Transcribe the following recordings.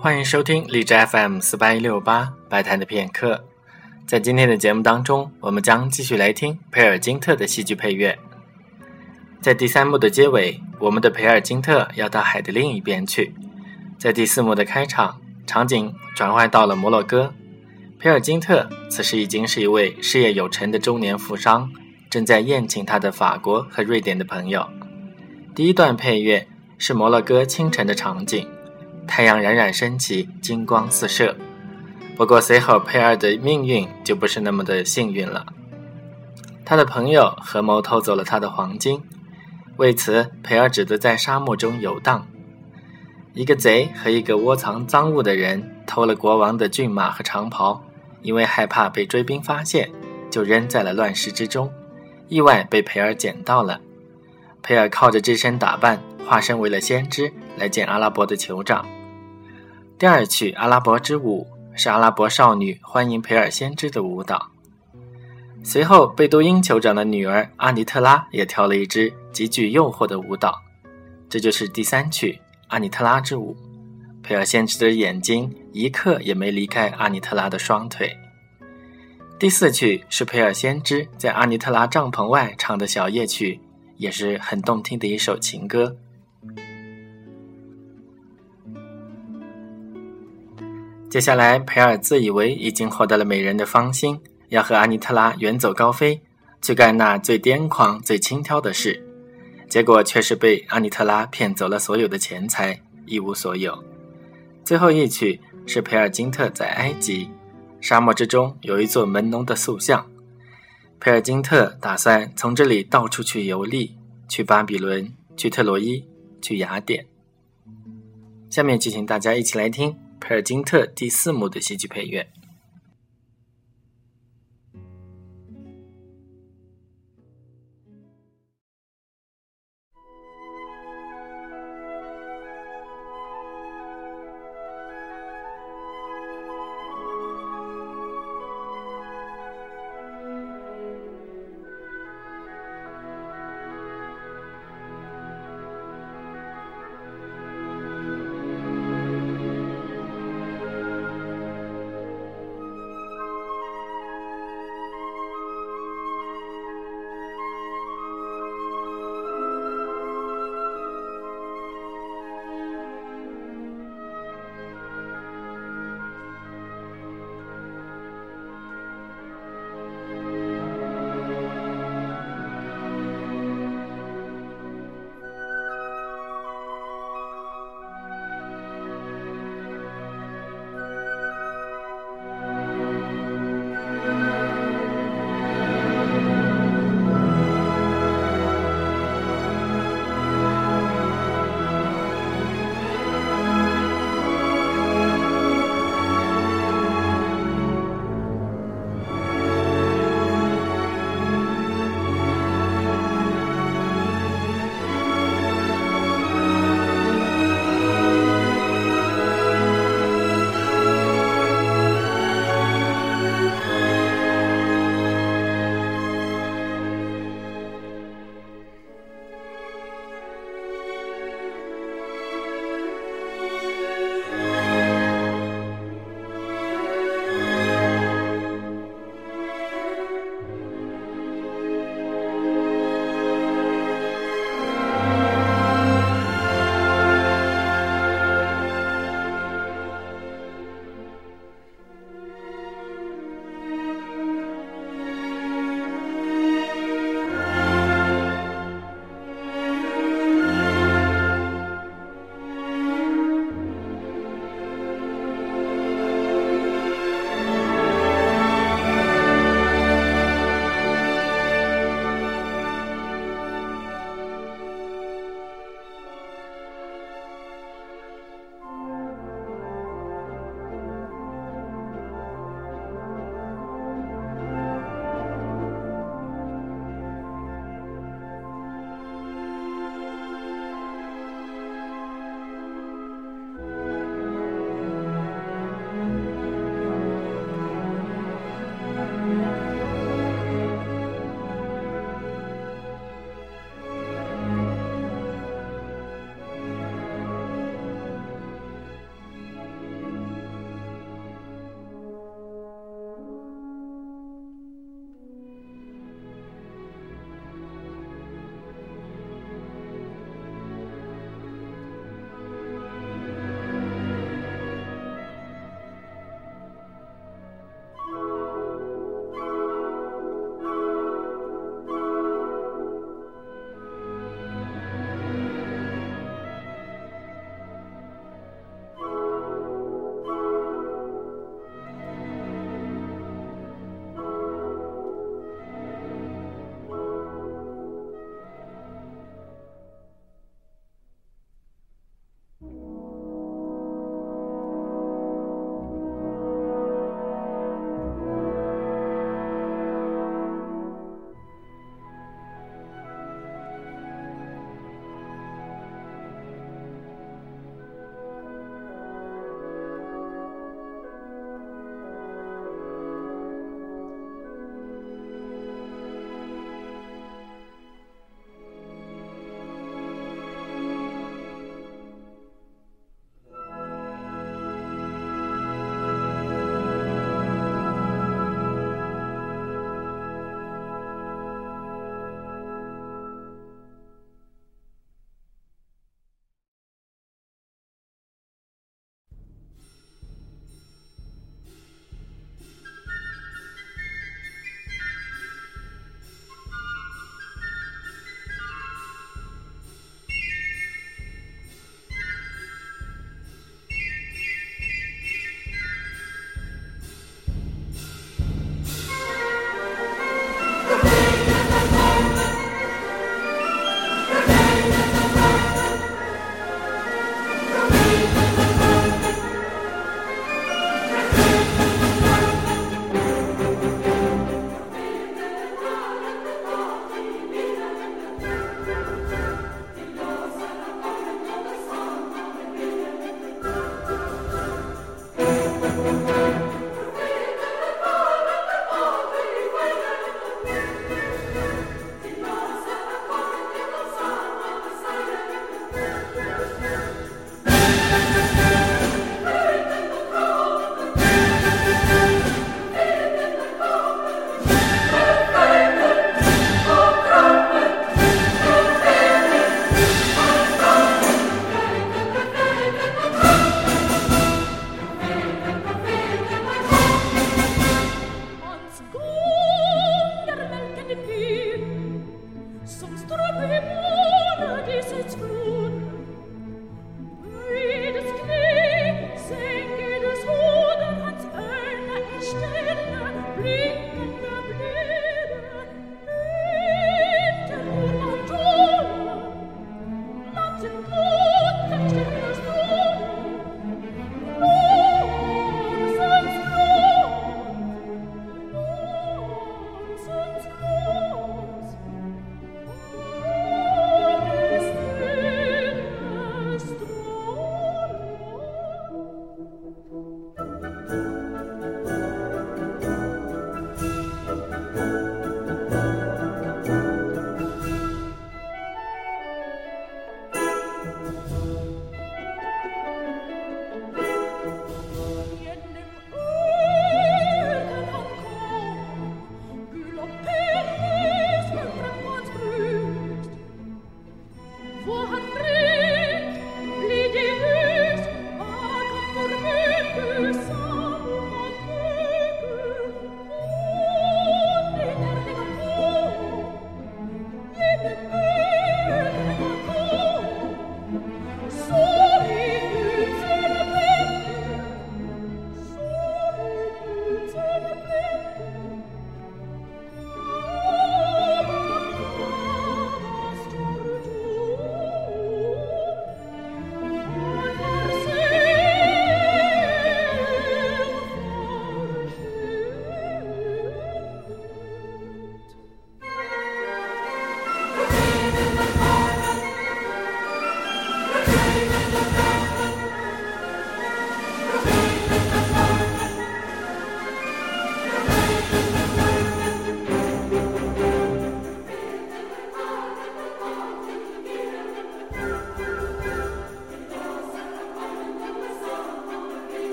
欢迎收听荔枝 FM 四八一六八白谈的片刻。在今天的节目当中，我们将继续来听培尔金特的戏剧配乐。在第三幕的结尾，我们的培尔金特要到海的另一边去。在第四幕的开场，场景转换到了摩洛哥。培尔金特此时已经是一位事业有成的中年富商，正在宴请他的法国和瑞典的朋友。第一段配乐是摩洛哥清晨的场景。太阳冉冉升起，金光四射。不过随后，佩尔的命运就不是那么的幸运了。他的朋友合谋偷走了他的黄金，为此，佩尔只得在沙漠中游荡。一个贼和一个窝藏赃物的人偷了国王的骏马和长袍，因为害怕被追兵发现，就扔在了乱石之中，意外被佩尔捡到了。佩尔靠着这身打扮，化身为了先知，来见阿拉伯的酋长。第二曲《阿拉伯之舞》是阿拉伯少女欢迎培尔先知的舞蹈。随后，贝都因酋长的女儿阿尼特拉也跳了一支极具诱惑的舞蹈。这就是第三曲《阿尼特拉之舞》。培尔先知的眼睛一刻也没离开阿尼特拉的双腿。第四曲是培尔先知在阿尼特拉帐篷外唱的小夜曲，也是很动听的一首情歌。接下来，培尔自以为已经获得了美人的芳心，要和阿尼特拉远走高飞，去干那最癫狂、最轻佻的事，结果却是被阿尼特拉骗走了所有的钱财，一无所有。最后一曲是培尔金特在埃及沙漠之中有一座门农的塑像，培尔金特打算从这里到处去游历，去巴比伦，去特洛伊，去雅典。下面就请大家一起来听。佩尔金特第四幕的戏剧配乐。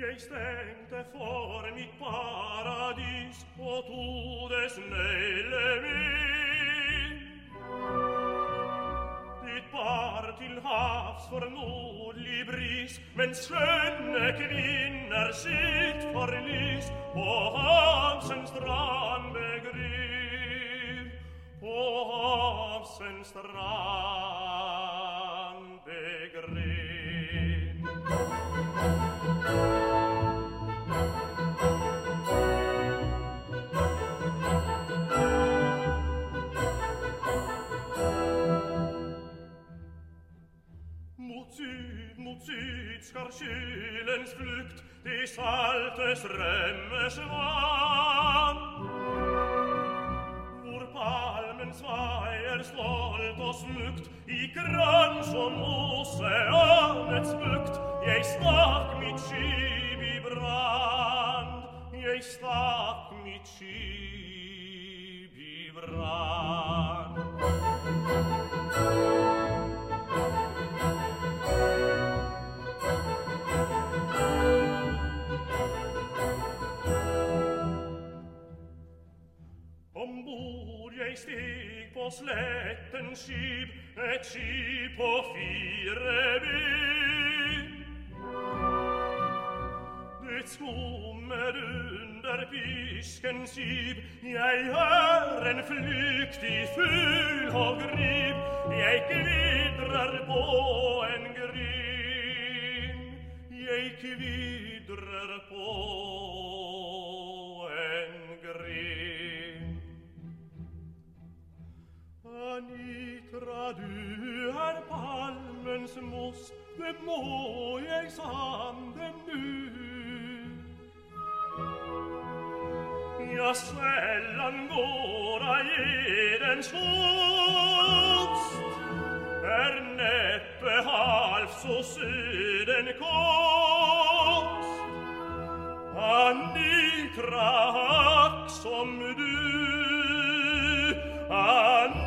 je extende for mit paradis o tu des nelle mi. Dit par til havs for nordlig bris men skjønne kvinner sitt forlis på havsen strand begrip på havsen strand skarkylens flukt, de saltes remmes vann. Hvor palmens veier stolt og smukt, i grønn som oseanets bukt, jeg stak mitt skib i brand, jeg stak mitt skib i brand. stig på slätten skib, et skib på fire ben. Det skummer under piskens sib, jeg er en flyktig fugl og grib, jeg kvidrar på en grin, jeg kvidrar på mani traduer palmens mos det må jeg sanden nu. Ja sällan går jag edens host Er näppe halv så syden kost. Anitra hack som du Anitra